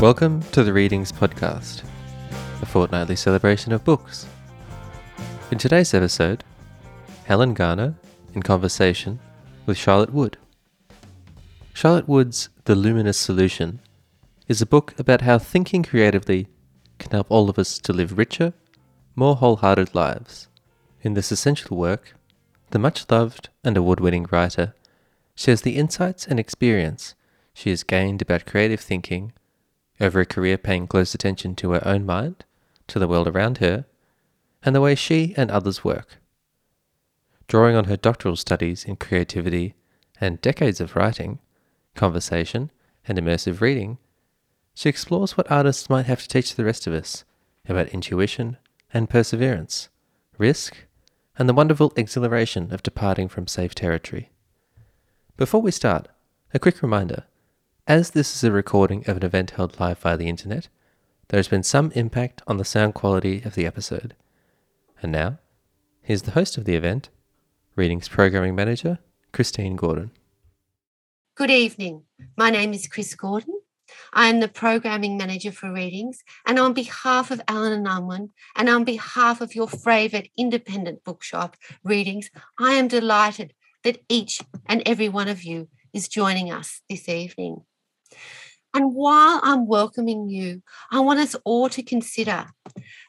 Welcome to the Readings Podcast, a fortnightly celebration of books. In today's episode, Helen Garner in conversation with Charlotte Wood. Charlotte Wood's The Luminous Solution is a book about how thinking creatively can help all of us to live richer, more wholehearted lives. In this essential work, the much loved and award winning writer shares the insights and experience she has gained about creative thinking over a career paying close attention to her own mind, to the world around her, and the way she and others work. Drawing on her doctoral studies in creativity and decades of writing, conversation, and immersive reading, she explores what artists might have to teach the rest of us about intuition and perseverance, risk, and the wonderful exhilaration of departing from safe territory. Before we start, a quick reminder as this is a recording of an event held live via the internet, there has been some impact on the sound quality of the episode. And now, here's the host of the event, Readings Programming Manager, Christine Gordon. Good evening. My name is Chris Gordon. I am the Programming Manager for Readings, and on behalf of Allen and Unwin, and on behalf of your favourite independent bookshop, Readings, I am delighted that each and every one of you is joining us this evening. And while I'm welcoming you, I want us all to consider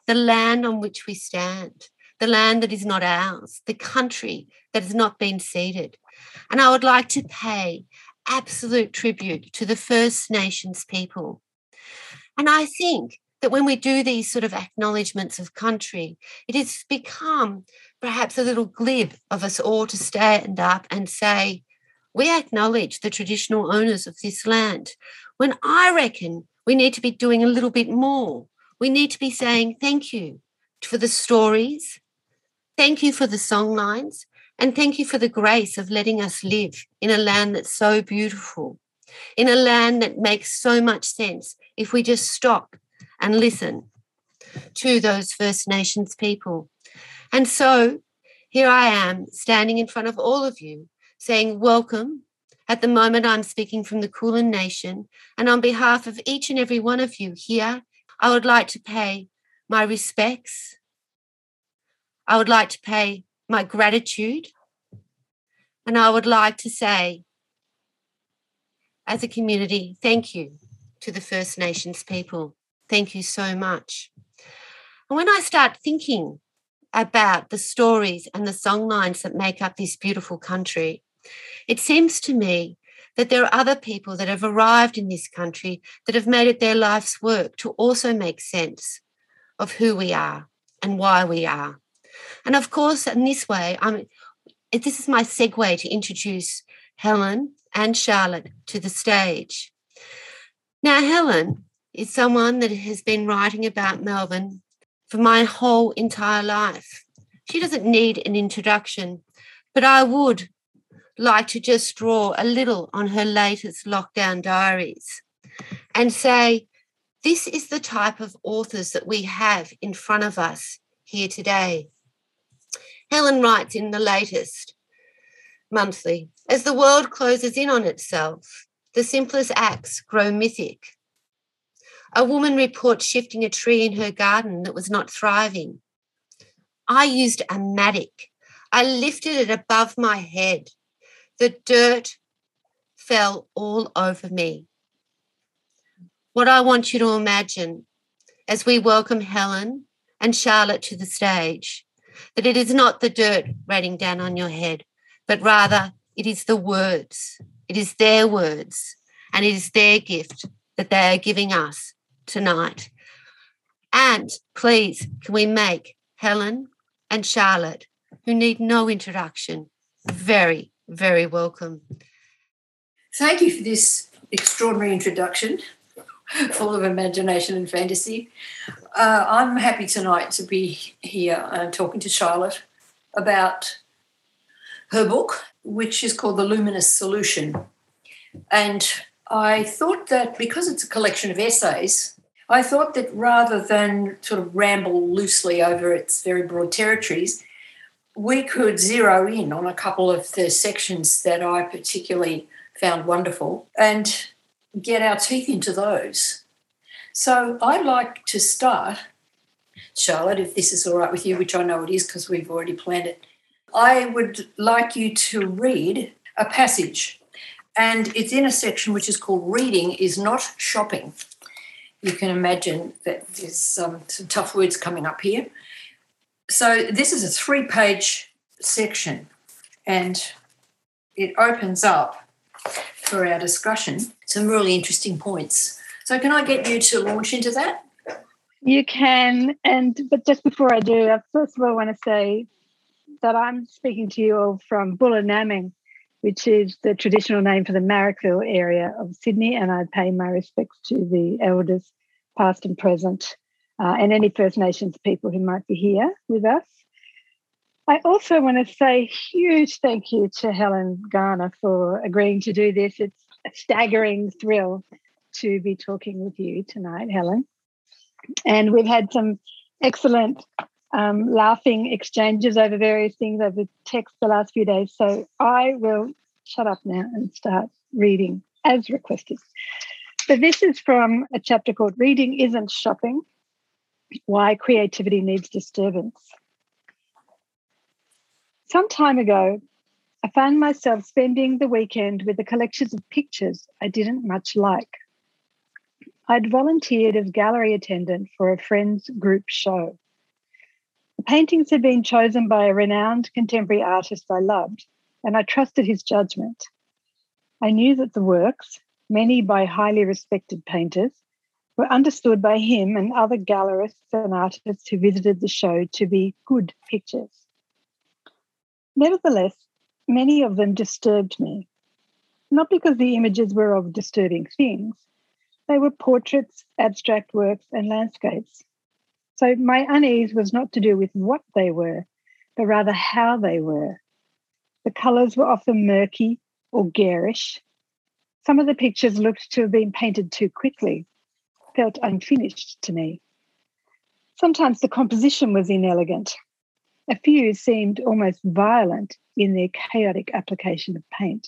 the land on which we stand, the land that is not ours, the country that has not been ceded. And I would like to pay absolute tribute to the First Nations people. And I think that when we do these sort of acknowledgements of country, it has become perhaps a little glib of us all to stand up and say, we acknowledge the traditional owners of this land. When I reckon we need to be doing a little bit more, we need to be saying thank you for the stories, thank you for the songlines, and thank you for the grace of letting us live in a land that's so beautiful, in a land that makes so much sense if we just stop and listen to those First Nations people. And so here I am standing in front of all of you saying, Welcome. At the moment, I'm speaking from the Kulin Nation. And on behalf of each and every one of you here, I would like to pay my respects. I would like to pay my gratitude. And I would like to say, as a community, thank you to the First Nations people. Thank you so much. And when I start thinking about the stories and the songlines that make up this beautiful country, it seems to me that there are other people that have arrived in this country that have made it their life's work to also make sense of who we are and why we are. And of course, in this way, I'm this is my segue to introduce Helen and Charlotte to the stage. Now, Helen is someone that has been writing about Melbourne for my whole entire life. She doesn't need an introduction, but I would like to just draw a little on her latest lockdown diaries and say, this is the type of authors that we have in front of us here today. Helen writes in the latest monthly As the world closes in on itself, the simplest acts grow mythic. A woman reports shifting a tree in her garden that was not thriving. I used a mattock. I lifted it above my head. The dirt fell all over me. What I want you to imagine as we welcome Helen and Charlotte to the stage, that it is not the dirt raining down on your head, but rather it is the words. It is their words and it is their gift that they are giving us tonight. And please, can we make Helen and Charlotte, who need no introduction, very, very welcome. Thank you for this extraordinary introduction, full of imagination and fantasy. Uh, I'm happy tonight to be here and talking to Charlotte about her book, which is called The Luminous Solution. And I thought that because it's a collection of essays, I thought that rather than sort of ramble loosely over its very broad territories, we could zero in on a couple of the sections that I particularly found wonderful and get our teeth into those. So I'd like to start, Charlotte, if this is all right with you, which I know it is because we've already planned it. I would like you to read a passage, and it's in a section which is called Reading is Not Shopping. You can imagine that there's um, some tough words coming up here. So, this is a three page section, and it opens up for our discussion some really interesting points. So, can I get you to launch into that? You can, and but just before I do, I first of all want to say that I'm speaking to you all from Bulanaming, which is the traditional name for the Marrickville area of Sydney, and I pay my respects to the elders, past and present, uh, and any First Nations people who might be here with us. I also want to say huge thank you to Helen Garner for agreeing to do this. It's a staggering thrill to be talking with you tonight, Helen. And we've had some excellent um, laughing exchanges over various things over text the last few days. So I will shut up now and start reading as requested. So this is from a chapter called Reading Isn't Shopping Why Creativity Needs Disturbance. Some time ago, I found myself spending the weekend with a collection of pictures I didn't much like. I'd volunteered as gallery attendant for a friend's group show. The paintings had been chosen by a renowned contemporary artist I loved, and I trusted his judgment. I knew that the works, many by highly respected painters, were understood by him and other gallerists and artists who visited the show to be good pictures. Nevertheless, many of them disturbed me, not because the images were of disturbing things, they were portraits, abstract works, and landscapes. So my unease was not to do with what they were, but rather how they were. The colours were often murky or garish. Some of the pictures looked to have been painted too quickly, felt unfinished to me. Sometimes the composition was inelegant. A few seemed almost violent in their chaotic application of paint.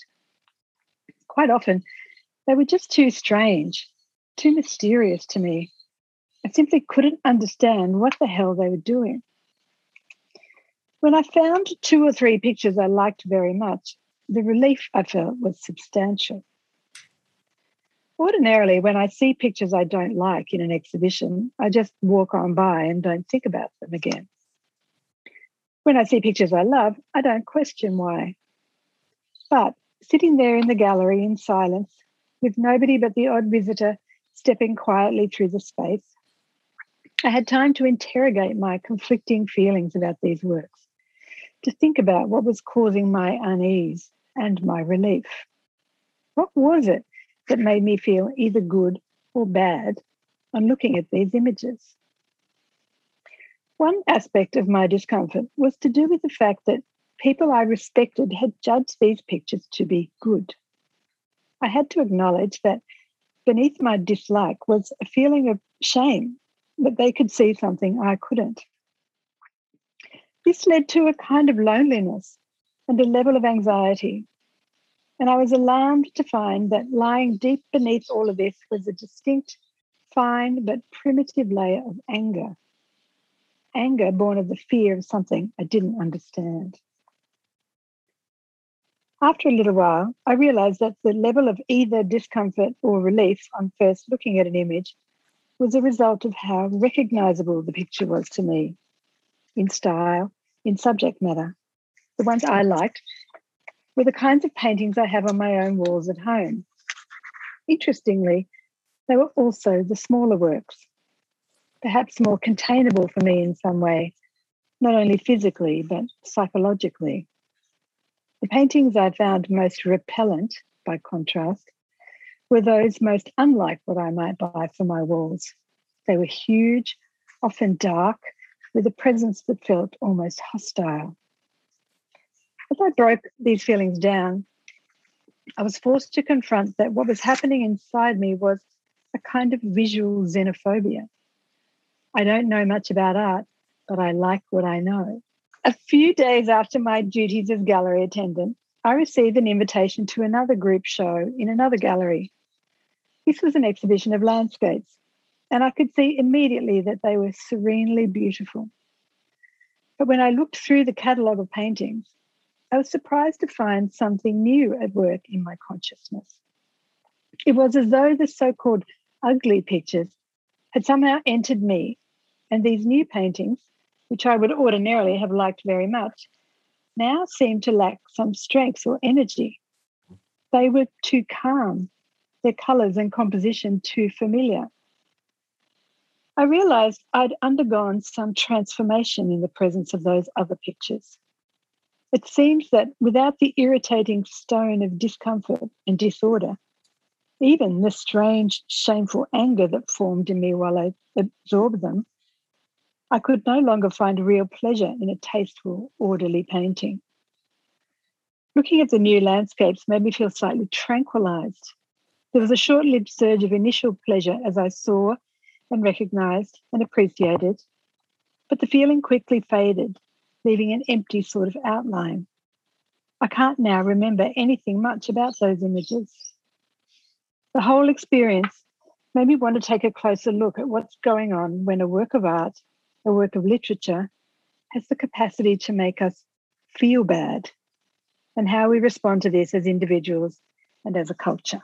Quite often, they were just too strange, too mysterious to me, I simply couldn't understand what the hell they were doing. When I found two or three pictures I liked very much, the relief I felt was substantial. Ordinarily, when I see pictures I don't like in an exhibition, I just walk on by and don't think about them again. When I see pictures I love, I don't question why. But sitting there in the gallery in silence, with nobody but the odd visitor stepping quietly through the space, I had time to interrogate my conflicting feelings about these works, to think about what was causing my unease and my relief. What was it that made me feel either good or bad on looking at these images? One aspect of my discomfort was to do with the fact that people I respected had judged these pictures to be good. I had to acknowledge that beneath my dislike was a feeling of shame that they could see something I couldn't. This led to a kind of loneliness and a level of anxiety. And I was alarmed to find that lying deep beneath all of this was a distinct, fine, but primitive layer of anger. Anger born of the fear of something I didn't understand. After a little while, I realized that the level of either discomfort or relief on first looking at an image was a result of how recognizable the picture was to me in style, in subject matter. The ones I liked were the kinds of paintings I have on my own walls at home. Interestingly, they were also the smaller works, perhaps more containable for me in some way, not only physically, but psychologically. The paintings I found most repellent, by contrast, were those most unlike what I might buy for my walls. They were huge, often dark, with a presence that felt almost hostile. As I broke these feelings down, I was forced to confront that what was happening inside me was a kind of visual xenophobia. I don't know much about art, but I like what I know. A few days after my duties as gallery attendant, I received an invitation to another group show in another gallery. This was an exhibition of landscapes. and I could see immediately that they were serenely beautiful. But when I looked through the catalogue of paintings, I was surprised to find something new at work in my consciousness. It was as though the so called ugly pictures had somehow entered me, and these new paintings, which I would ordinarily have liked very much, now seemed to lack some strength or energy. They were too calm, their colours and composition too familiar. I realized I'd undergone some transformation in the presence of those other pictures. It seems that without the irritating stone of discomfort and disorder, even the strange, shameful anger that formed in me while I absorbed them, I could no longer find real pleasure in a tasteful, orderly painting. Looking at the new landscapes made me feel slightly tranquilized. There was a short lived surge of initial pleasure as I saw and recognized and appreciated, but the feeling quickly faded, leaving an empty sort of outline. I can't now remember anything much about those images. The whole experience made me want to take a closer look at what's going on when a work of art, a work of literature, has the capacity to make us feel bad and how we respond to this as individuals and as a culture.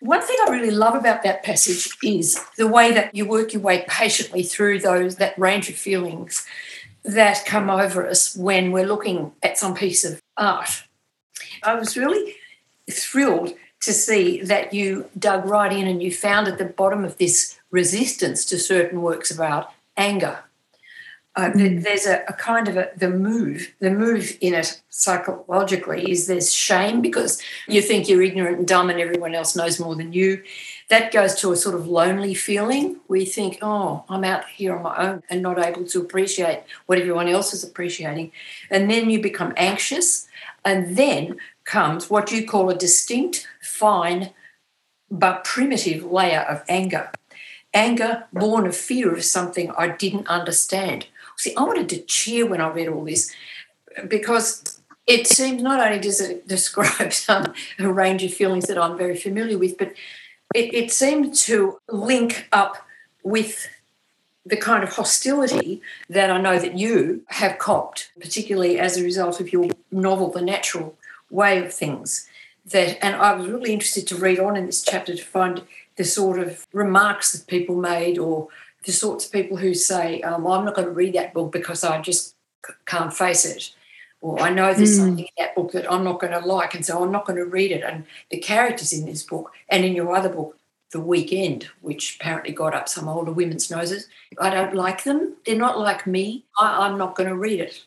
One thing I really love about that passage is the way that you work your way patiently through those that range of feelings that come over us when we're looking at some piece of art. I was really thrilled to see that you dug right in and you found at the bottom of this resistance to certain works of art anger. Uh, mm. There's a, a, kind of a the move. The move in it psychologically is there's shame because you think you're ignorant and dumb and everyone else knows more than you. That goes to a sort of lonely feeling where you think, oh, I'm out here on my own and not able to appreciate what everyone else is appreciating. And then you become anxious. And then comes what you call a distinct, fine, but primitive layer of anger. Anger born of fear of something I didn't understand See, I wanted to cheer when I read all this because it seems not only does it describe some, a range of feelings that I'm very familiar with, but it, it seemed to link up with the kind of hostility that I know that you have copped, particularly as a result of your novel, The Natural Way of Things. That, and I was really interested to read on in this chapter to find the sort of remarks that people made or the sorts of people who say, um, I'm not going to read that book because I just can't face it. Or I know there's mm. something in that book that I'm not going to like, and so I'm not going to read it. And the characters in this book and in your other book, The Weekend, which apparently got up some older women's noses, I don't like them. They're not like me. I, am not going to read it.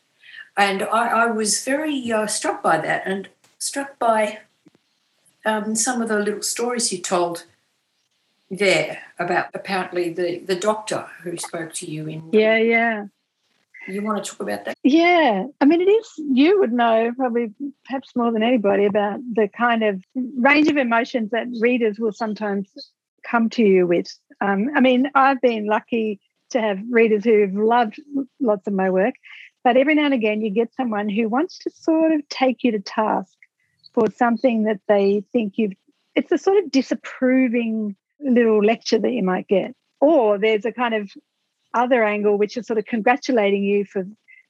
And I, I was very uh, struck by that and struck by um, some of the little stories you told there about apparently the the doctor who spoke to you in yeah yeah you want to talk about that yeah i mean it is you would know probably perhaps more than anybody about the kind of range of emotions that readers will sometimes come to you with um, i mean i've been lucky to have readers who've loved lots of my work but every now and again you get someone who wants to sort of take you to task for something that they think you've it's a sort of disapproving little lecture that you might get. Or there's a kind of other angle, which is sort of congratulating you for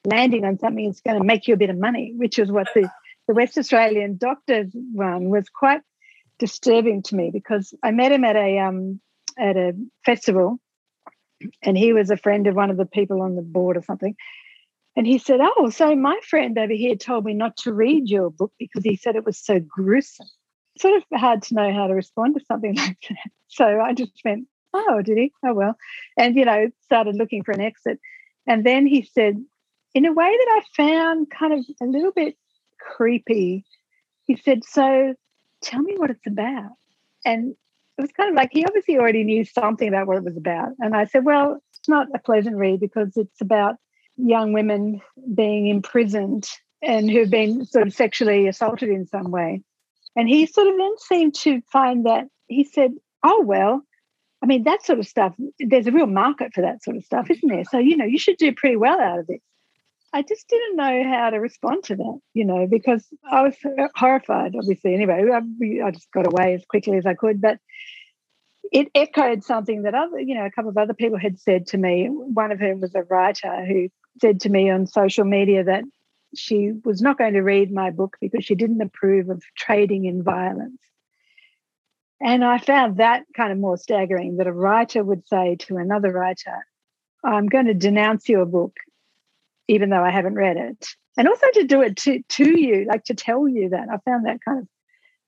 landing on something that's going to make you a bit of money, which is what the, the West Australian doctors one was quite disturbing to me because I met him at a um, at a festival and he was a friend of one of the people on the board or something. And he said, Oh, so my friend over here told me not to read your book because he said it was so gruesome sort of hard to know how to respond to something like that. So I just went, oh, did he? Oh, well. And, you know, started looking for an exit. And then he said, in a way that I found kind of a little bit creepy, he said, so tell me what it's about. And it was kind of like he obviously already knew something about what it was about. And I said, well, it's not a pleasant read because it's about young women being imprisoned and who've been sort of sexually assaulted in some way. And he sort of then seemed to find that he said, Oh, well, I mean, that sort of stuff, there's a real market for that sort of stuff, isn't there? So, you know, you should do pretty well out of this. I just didn't know how to respond to that, you know, because I was horrified, obviously. Anyway, I, I just got away as quickly as I could. But it echoed something that other, you know, a couple of other people had said to me. One of whom was a writer who said to me on social media that she was not going to read my book because she didn't approve of trading in violence. And I found that kind of more staggering that a writer would say to another writer, I'm going to denounce your book, even though I haven't read it. And also to do it to, to you, like to tell you that. I found that kind of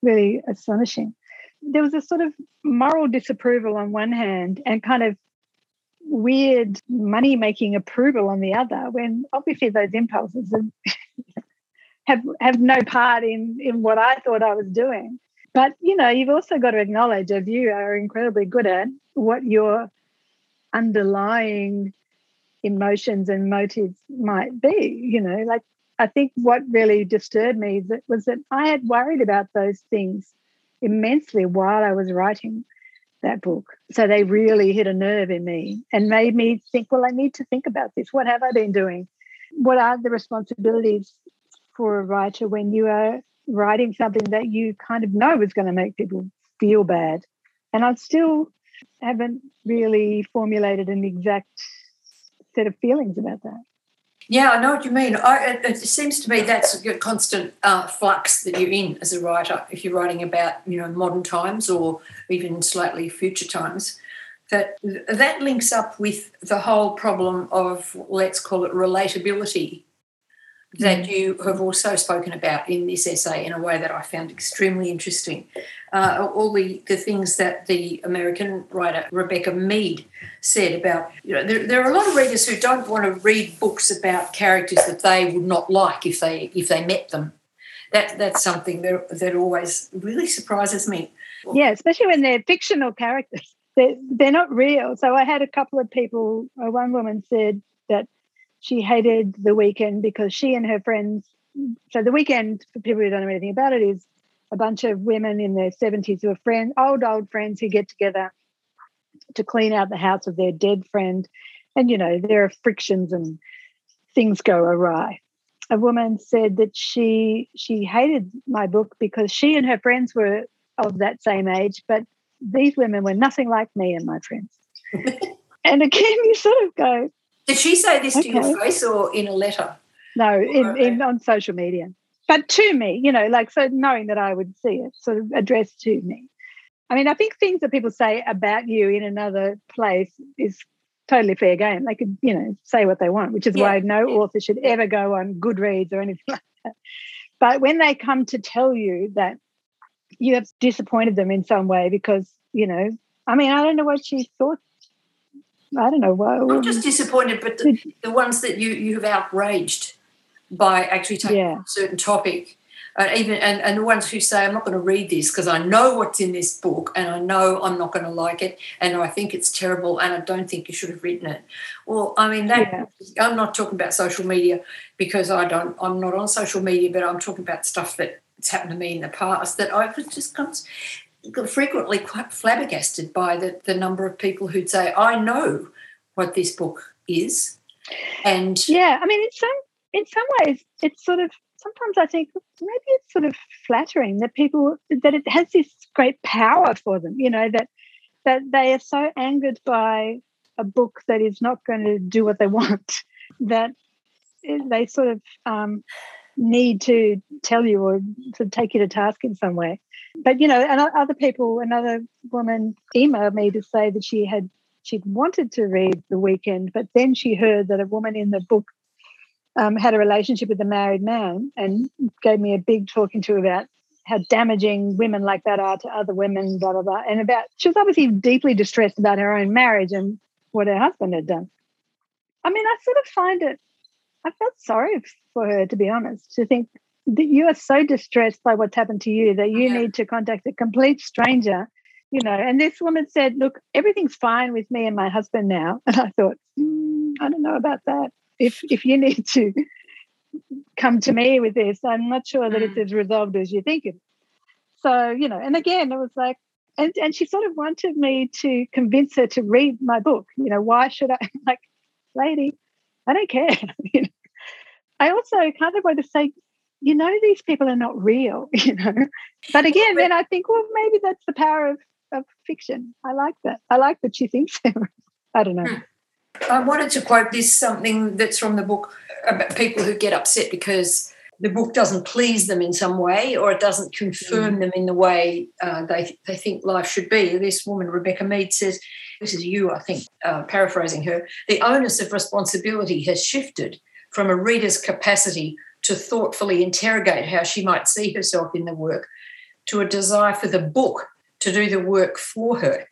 really astonishing. There was a sort of moral disapproval on one hand and kind of weird money making approval on the other, when obviously those impulses have, have no part in, in what I thought I was doing. But you know, you've also got to acknowledge, as you are incredibly good at, what your underlying emotions and motives might be. You know, like I think what really disturbed me was that I had worried about those things immensely while I was writing that book. So they really hit a nerve in me and made me think, well, I need to think about this. What have I been doing? What are the responsibilities for a writer when you are writing something that you kind of know is going to make people feel bad. And I still haven't really formulated an exact set of feelings about that. Yeah, I know what you mean. I, it, it, seems to me that's a constant uh, flux that you're in as a writer. If you're writing about you know modern times or even slightly future times, that that links up with the whole problem of let's call it relatability that you have also spoken about in this essay in a way that I found extremely interesting. Uh, all the, the things that the American writer Rebecca Mead said about, you know, there, there are a lot of readers who don't want to read books about characters that they would not like if they if they met them. That that's something that that always really surprises me. Yeah, especially when they're fictional characters. They're, they're not real. So I had a couple of people. Uh, one woman said that she hated the weekend because she and her friends. So the weekend, for people who don't know anything about it, is a bunch of women in their seventies who are friends, old old friends who get together to clean out the house of their dead friend, and you know there are frictions and things go awry. A woman said that she she hated my book because she and her friends were of that same age, but these women were nothing like me and my friends. and again, you sort of go, did she say this okay. to your face or in a letter? No, in, in on social media. But to me, you know, like so knowing that I would see it sort of addressed to me. I mean, I think things that people say about you in another place is totally fair game. They could, you know, say what they want, which is yeah. why no author should ever go on Goodreads or anything like that. But when they come to tell you that you have disappointed them in some way because, you know, I mean, I don't know what she thought I don't know why. Not just disappointed, but the, the ones that you you have outraged by actually taking yeah. a certain topic. Uh, even and, and the ones who say I'm not going to read this because I know what's in this book and I know I'm not going to like it and I think it's terrible and I don't think you should have written it. Well, I mean that yeah. I'm not talking about social media because I don't I'm not on social media, but I'm talking about stuff that's happened to me in the past that I was just comes frequently quite flabbergasted by the, the number of people who'd say, I know what this book is. And yeah, I mean, in some in some ways, it's sort of sometimes I think maybe it's sort of flattering that people that it has this great power for them. You know that that they are so angered by a book that is not going to do what they want that they sort of um, need to tell you or to take you to task in some way. But you know, and other people, another woman emailed me to say that she had she'd wanted to read The Weekend, but then she heard that a woman in the book um, had a relationship with a married man and gave me a big talking to about how damaging women like that are to other women, blah blah blah, and about she was obviously deeply distressed about her own marriage and what her husband had done. I mean, I sort of find it. I felt sorry for her, to be honest, to think that you are so distressed by what's happened to you that you yeah. need to contact a complete stranger you know. And this woman said look everything's fine with me and my husband now. And i thought mm, i don't know about that. If if you need to come to me with this i'm not sure that it's mm. as resolved as you think it so you know and again it was like and, and she sort of wanted me to convince her to read my book you know why should i? Like lady i don't care. You know I also kind of want to say, you know, these people are not real, you know. But again, then I think, well, maybe that's the power of of fiction. I like that. I like that she thinks. I don't know. I wanted to quote this something that's from the book about people who get upset because the book doesn't please them in some way or it doesn't confirm mm. them in the way uh, they, they think life should be. This woman, Rebecca Mead, says, This is you, I think, uh, paraphrasing her the onus of responsibility has shifted from a reader's capacity to thoughtfully interrogate how she might see herself in the work to a desire for the book to do the work for her,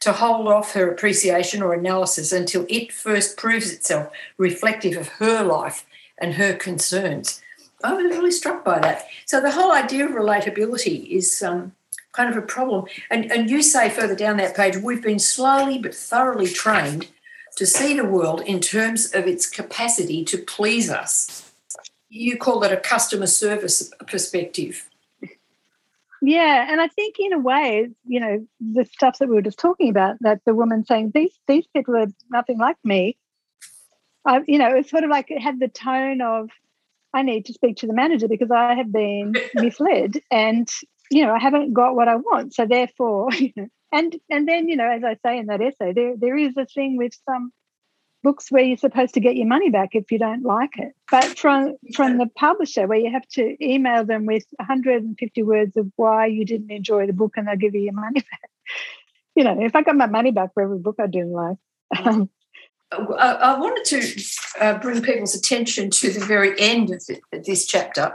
to hold off her appreciation or analysis until it first proves itself reflective of her life and her concerns. I was really struck by that. So the whole idea of relatability is um, kind of a problem. And, and you say further down that page, we've been slowly but thoroughly trained to see the world in terms of its capacity to please us. You call it a customer service perspective. Yeah, and I think in a way, you know, the stuff that we were just talking about, that the woman saying these these people are nothing like me. I, you know, it's sort of like it had the tone of, I need to speak to the manager because I have been misled, and you know, I haven't got what I want. So therefore, you know, and and then you know, as I say in that essay, there there is a thing with some books where you're supposed to get your money back if you don't like it. But from from the publisher, where you have to email them with 150 words of why you didn't enjoy the book, and they'll give you your money back. You know, if I got my money back for every book I didn't like. Um, I wanted to uh, bring people's attention to the very end of this chapter.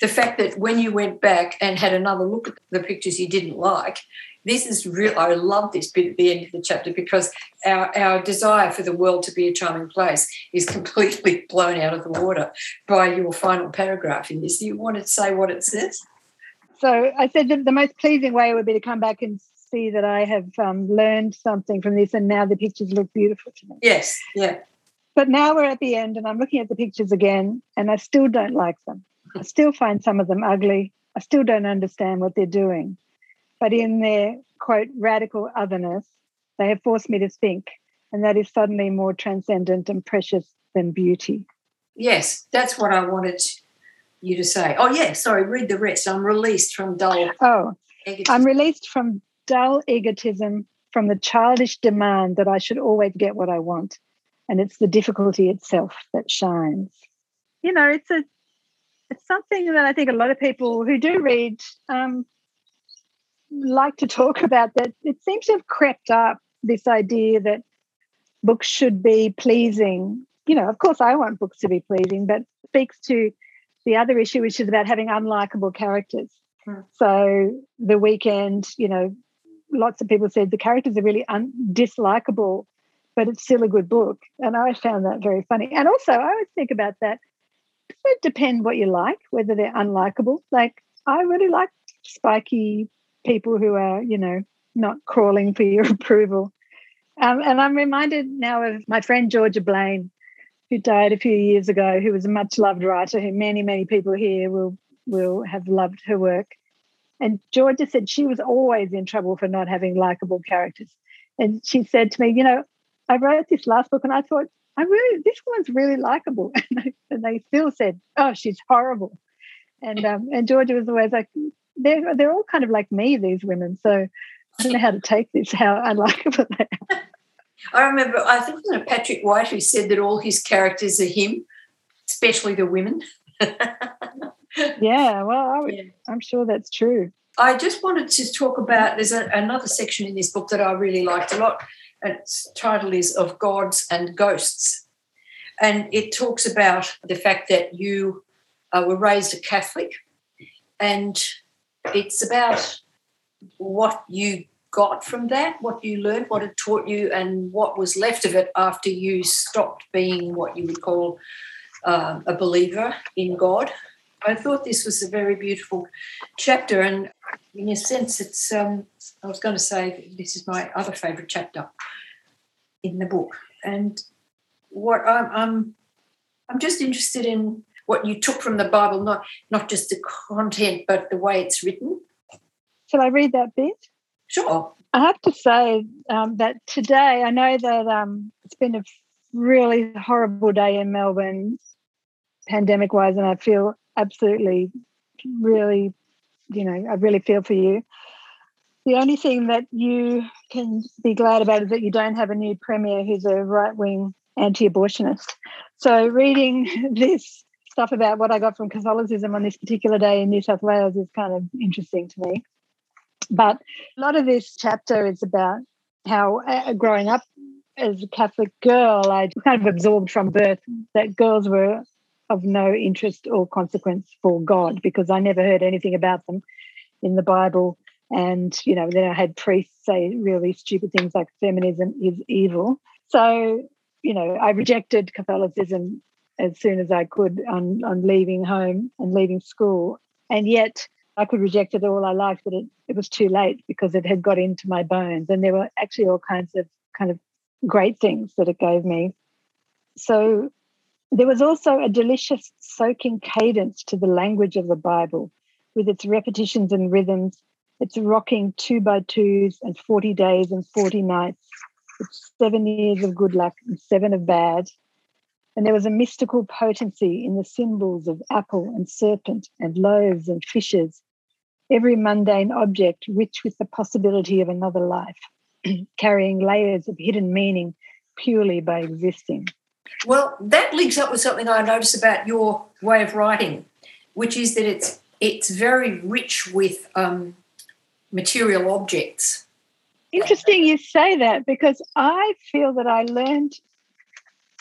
The fact that when you went back and had another look at the pictures you didn't like, this is real. I love this bit at the end of the chapter because our, our desire for the world to be a charming place is completely blown out of the water by your final paragraph in this. Do you want to say what it says? So I said that the most pleasing way would be to come back and see that I have um, learned something from this, and now the pictures look beautiful to me. Yes, yeah. But now we're at the end, and I'm looking at the pictures again, and I still don't like them. I still find some of them ugly. I still don't understand what they're doing. But in their quote, radical otherness, they have forced me to think, and that is suddenly more transcendent and precious than beauty. Yes, that's what I wanted you to say. Oh, yeah, sorry, read the rest. I'm released from dull. Oh, egotism. I'm released from dull egotism, from the childish demand that I should always get what I want. And it's the difficulty itself that shines. You know, it's a it's something that I think a lot of people who do read um, like to talk about that it seems to have crept up this idea that books should be pleasing. You know, of course, I want books to be pleasing, but speaks to the other issue, which is about having unlikable characters. Hmm. So, the weekend, you know, lots of people said the characters are really un- dislikable, but it's still a good book. And I found that very funny. And also, I always think about that. It depend what you like, whether they're unlikable? Like, I really like spiky people who are, you know, not crawling for your approval. Um, and I'm reminded now of my friend Georgia Blain, who died a few years ago, who was a much loved writer who many, many people here will will have loved her work. And Georgia said she was always in trouble for not having likable characters. And she said to me, you know, I wrote this last book and I thought, I really, this woman's really likable. And they, and they still said, oh, she's horrible. And um, and Georgia was always like, they're they're all kind of like me, these women. So I don't know how to take this, how unlikable they are. I remember, I think it was Patrick White who said that all his characters are him, especially the women. yeah, well, I would, yeah. I'm sure that's true. I just wanted to talk about there's a, another section in this book that I really liked a lot. Its title is Of Gods and Ghosts. And it talks about the fact that you uh, were raised a Catholic and it's about what you got from that, what you learned, what it taught you, and what was left of it after you stopped being what you would call uh, a believer in God. I thought this was a very beautiful chapter, and in a sense, it's. Um, I was going to say this is my other favourite chapter in the book, and what I'm, I'm, I'm just interested in what you took from the Bible, not not just the content, but the way it's written. Shall I read that bit? Sure. I have to say um, that today, I know that um, it's been a really horrible day in Melbourne, pandemic wise, and I feel absolutely, really, you know, I really feel for you. The only thing that you can be glad about is that you don't have a new premier who's a right wing anti abortionist. So, reading this stuff about what I got from Catholicism on this particular day in New South Wales is kind of interesting to me. But a lot of this chapter is about how uh, growing up as a Catholic girl, I kind of absorbed from birth that girls were of no interest or consequence for God because I never heard anything about them in the Bible. And, you know, then I had priests say really stupid things like feminism is evil. So, you know, I rejected Catholicism as soon as I could on, on leaving home and leaving school. And yet I could reject it all I liked, but it, it was too late because it had got into my bones. And there were actually all kinds of kind of great things that it gave me. So there was also a delicious soaking cadence to the language of the Bible with its repetitions and rhythms, its rocking two by twos and 40 days and 40 nights, its seven years of good luck and seven of bad. And there was a mystical potency in the symbols of apple and serpent and loaves and fishes, every mundane object rich with the possibility of another life, carrying layers of hidden meaning purely by existing. Well, that links up with something I notice about your way of writing, which is that it's it's very rich with um, material objects. Interesting you say that because I feel that I learned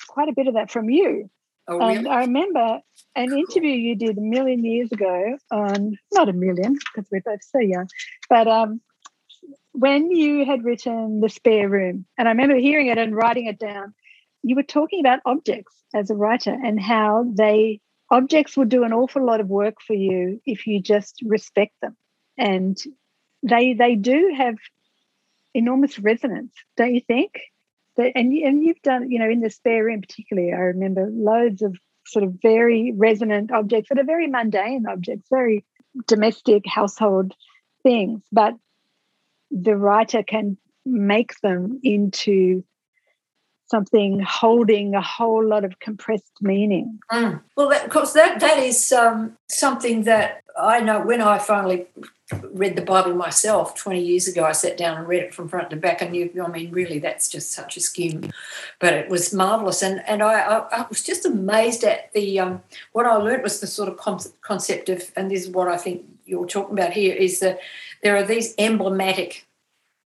quite a bit of that from you. Oh, really? And I remember an interview you did a million years ago on, not a million, because we're both so young, but um, when you had written The Spare Room, and I remember hearing it and writing it down, you were talking about objects as a writer and how they objects will do an awful lot of work for you if you just respect them. And they they do have enormous resonance don't you think? That, and, and you've done you know in the spare room particularly i remember loads of sort of very resonant objects that are very mundane objects very domestic household things but the writer can make them into something holding a whole lot of compressed meaning. Mm. Well, that, of course, that that is um, something that I know. When I finally read the Bible myself twenty years ago, I sat down and read it from front to back, and you, I mean, really, that's just such a skim, but it was marvelous, and and I, I, I was just amazed at the um, what I learned was the sort of concept of, and this is what I think you're talking about here, is that there are these emblematic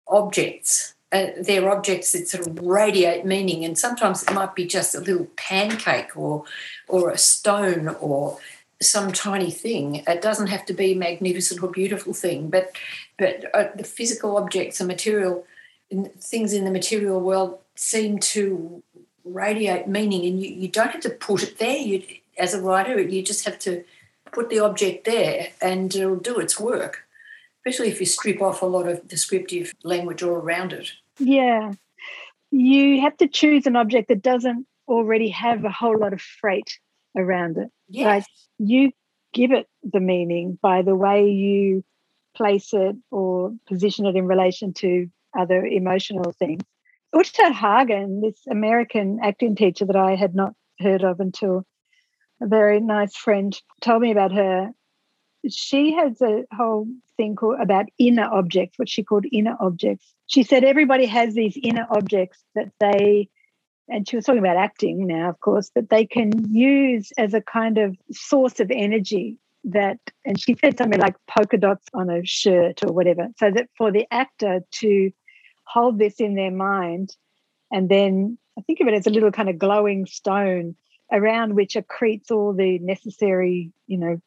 objects uh, they're objects that sort of radiate meaning, and sometimes it might be just a little pancake or or a stone or some tiny thing. It doesn't have to be a magnificent or beautiful thing, but but uh, the physical objects and material things in the material world seem to radiate meaning, and you, you don't have to put it there. You as a writer, you just have to put the object there, and it'll do its work especially if you strip off a lot of descriptive language all around it. Yeah. You have to choose an object that doesn't already have a whole lot of freight around it. Yes. Right? You give it the meaning by the way you place it or position it in relation to other emotional things. Uta Hagen, this American acting teacher that I had not heard of until a very nice friend told me about her. She has a whole thing called about inner objects, what she called inner objects. She said everybody has these inner objects that they, and she was talking about acting now, of course, that they can use as a kind of source of energy that, and she said something like polka dots on a shirt or whatever, so that for the actor to hold this in their mind and then I think of it as a little kind of glowing stone around which accretes all the necessary, you know,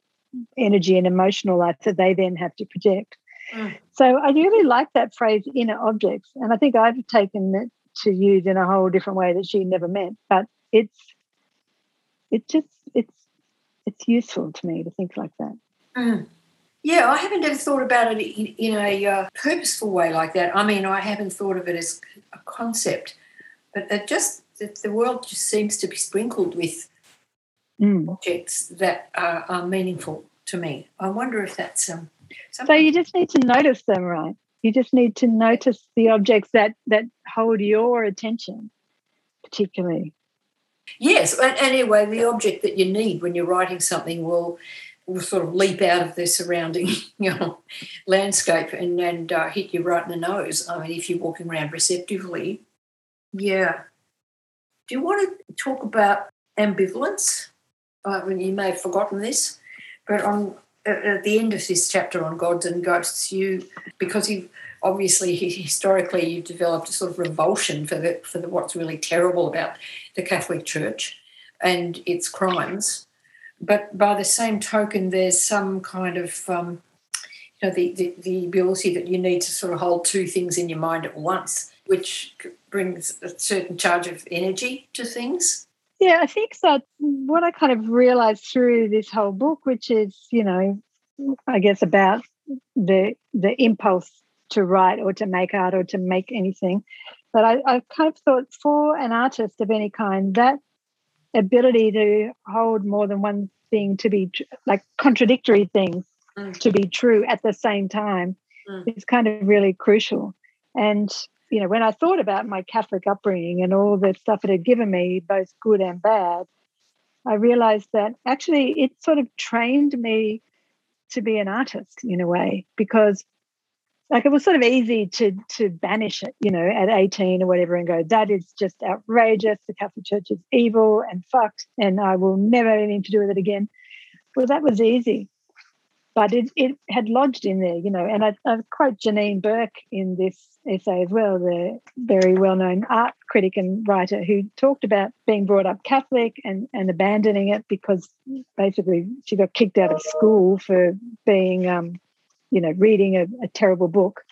energy and emotional life that they then have to project. Mm. So I really like that phrase inner objects. And I think I've taken it to use in a whole different way that she never meant. But it's it just it's it's useful to me to think like that. Mm. Yeah, I haven't ever thought about it in, in a uh, purposeful way like that. I mean, I haven't thought of it as a concept, but it just the world just seems to be sprinkled with mm. objects that are, are, meaningful to me. I wonder if that's um. So you just need to notice them, right? You just need to notice the objects that that hold your attention, particularly. Yes, and anyway, the object that you need when you're writing something will will sort of leap out of the surrounding you know, landscape and, and uh, hit you right in the nose. I mean, if you're walking around receptively. Yeah. Do you want to talk about ambivalence? Mean, you may have forgotten this, but on at the end of this chapter on gods and ghosts, you because you obviously historically you've developed a sort of revulsion for the for the, what's really terrible about the Catholic Church and its crimes but by the same token, there's some kind of um, you know the, the, the ability that you need to sort of hold two things in your mind at once, which brings a certain charge of energy to things. Yeah, I think that what I kind of realized through this whole book, which is, you know, I guess about the the impulse to write or to make art or to make anything. But I, I kind of thought for an artist of any kind, that ability to hold more than one thing to be like contradictory things mm. to be true at the same time mm. is kind of really crucial. And you know, when I thought about my Catholic upbringing and all the stuff it had given me, both good and bad, I realized that actually it sort of trained me to be an artist in a way because like it was sort of easy to to banish it, you know, at 18 or whatever and go, that is just outrageous. The Catholic Church is evil and fucked, and I will never have anything to do with it again. Well, that was easy. But it, it had lodged in there, you know, and I, I quote Janine Burke in this essay as well, the very well-known art critic and writer who talked about being brought up Catholic and, and abandoning it because basically she got kicked out of school for being um, you know, reading a, a terrible book,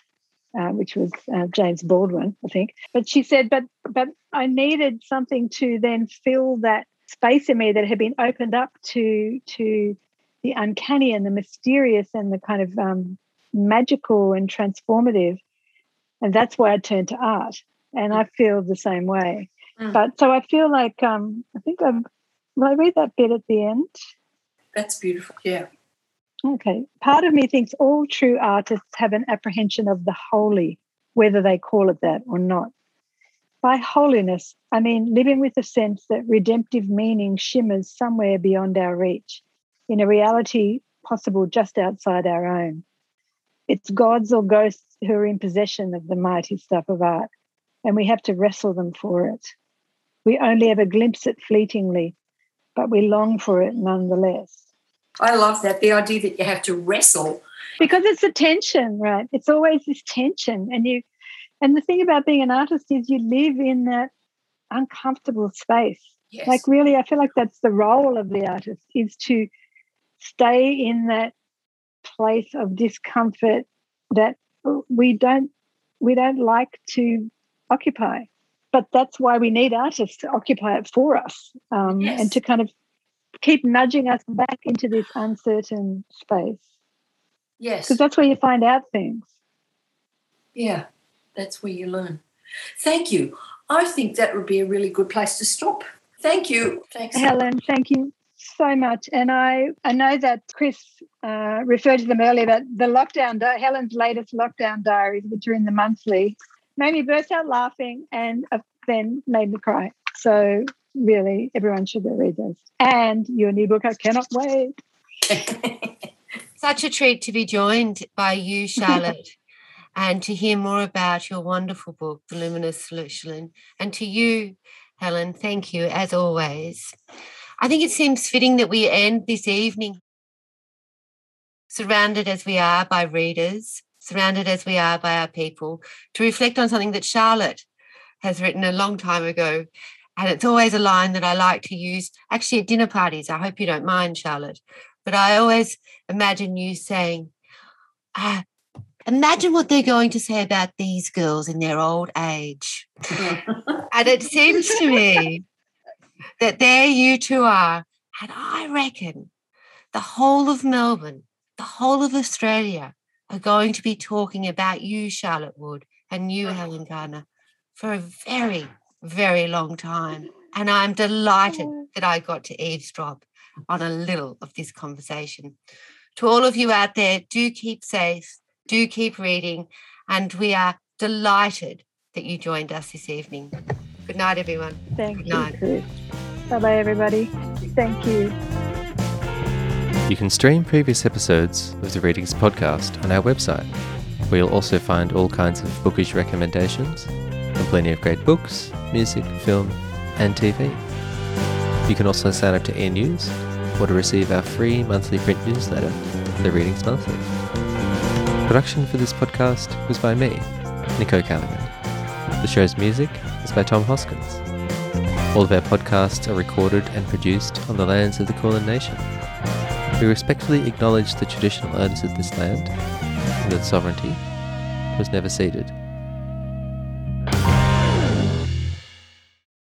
uh, which was uh, James Baldwin, I think. But she said, but but I needed something to then fill that space in me that had been opened up to to the uncanny and the mysterious and the kind of um, magical and transformative, and that's why I turned to art. And I feel the same way. Mm. But so I feel like um, I think I'm. Will I read that bit at the end? That's beautiful. Yeah. Okay. Part of me thinks all true artists have an apprehension of the holy, whether they call it that or not. By holiness, I mean living with a sense that redemptive meaning shimmers somewhere beyond our reach, in a reality possible just outside our own. It's gods or ghosts who are in possession of the mighty stuff of art, and we have to wrestle them for it. We only ever glimpse it fleetingly, but we long for it nonetheless. I love that the idea that you have to wrestle because it's a tension, right? It's always this tension, and you. And the thing about being an artist is you live in that uncomfortable space. Yes. Like really, I feel like that's the role of the artist is to stay in that place of discomfort that we don't we don't like to occupy but that's why we need artists to occupy it for us um, yes. and to kind of keep nudging us back into this uncertain space. Yes. Because that's where you find out things. Yeah, that's where you learn. Thank you. I think that would be a really good place to stop. Thank you. Thanks. Helen, thank you so much. And I, I know that Chris uh, referred to them earlier, but the lockdown, Helen's latest lockdown diaries, which are in the monthly, made me burst out laughing and uh, then made me cry. So really, everyone should go read this. And your new book, I cannot wait. Such a treat to be joined by you, Charlotte, and to hear more about your wonderful book, The Luminous Solution. And to you, Helen, thank you as always. I think it seems fitting that we end this evening surrounded as we are by readers, surrounded as we are by our people, to reflect on something that Charlotte has written a long time ago and it's always a line that I like to use, actually at dinner parties. I hope you don't mind, Charlotte. But I always imagine you saying, ah, imagine what they're going to say about these girls in their old age. and it seems to me that there you two are. And I reckon the whole of Melbourne, the whole of Australia are going to be talking about you, Charlotte Wood, and you, Helen Garner, for a very, very long time. And I'm delighted that I got to eavesdrop on a little of this conversation. To all of you out there, do keep safe, do keep reading, and we are delighted that you joined us this evening. Good night, everyone. Thank Good you. Bye bye, everybody. Thank you. You can stream previous episodes of the Readings podcast on our website, where you'll also find all kinds of bookish recommendations and plenty of great books, music, film, and TV. You can also sign up to e-news or to receive our free monthly print newsletter, The Readings Monthly. Production for this podcast was by me, Nico Callaghan. The show's music is by Tom Hoskins. All of our podcasts are recorded and produced on the lands of the Kulin Nation. We respectfully acknowledge the traditional owners of this land and that sovereignty was never ceded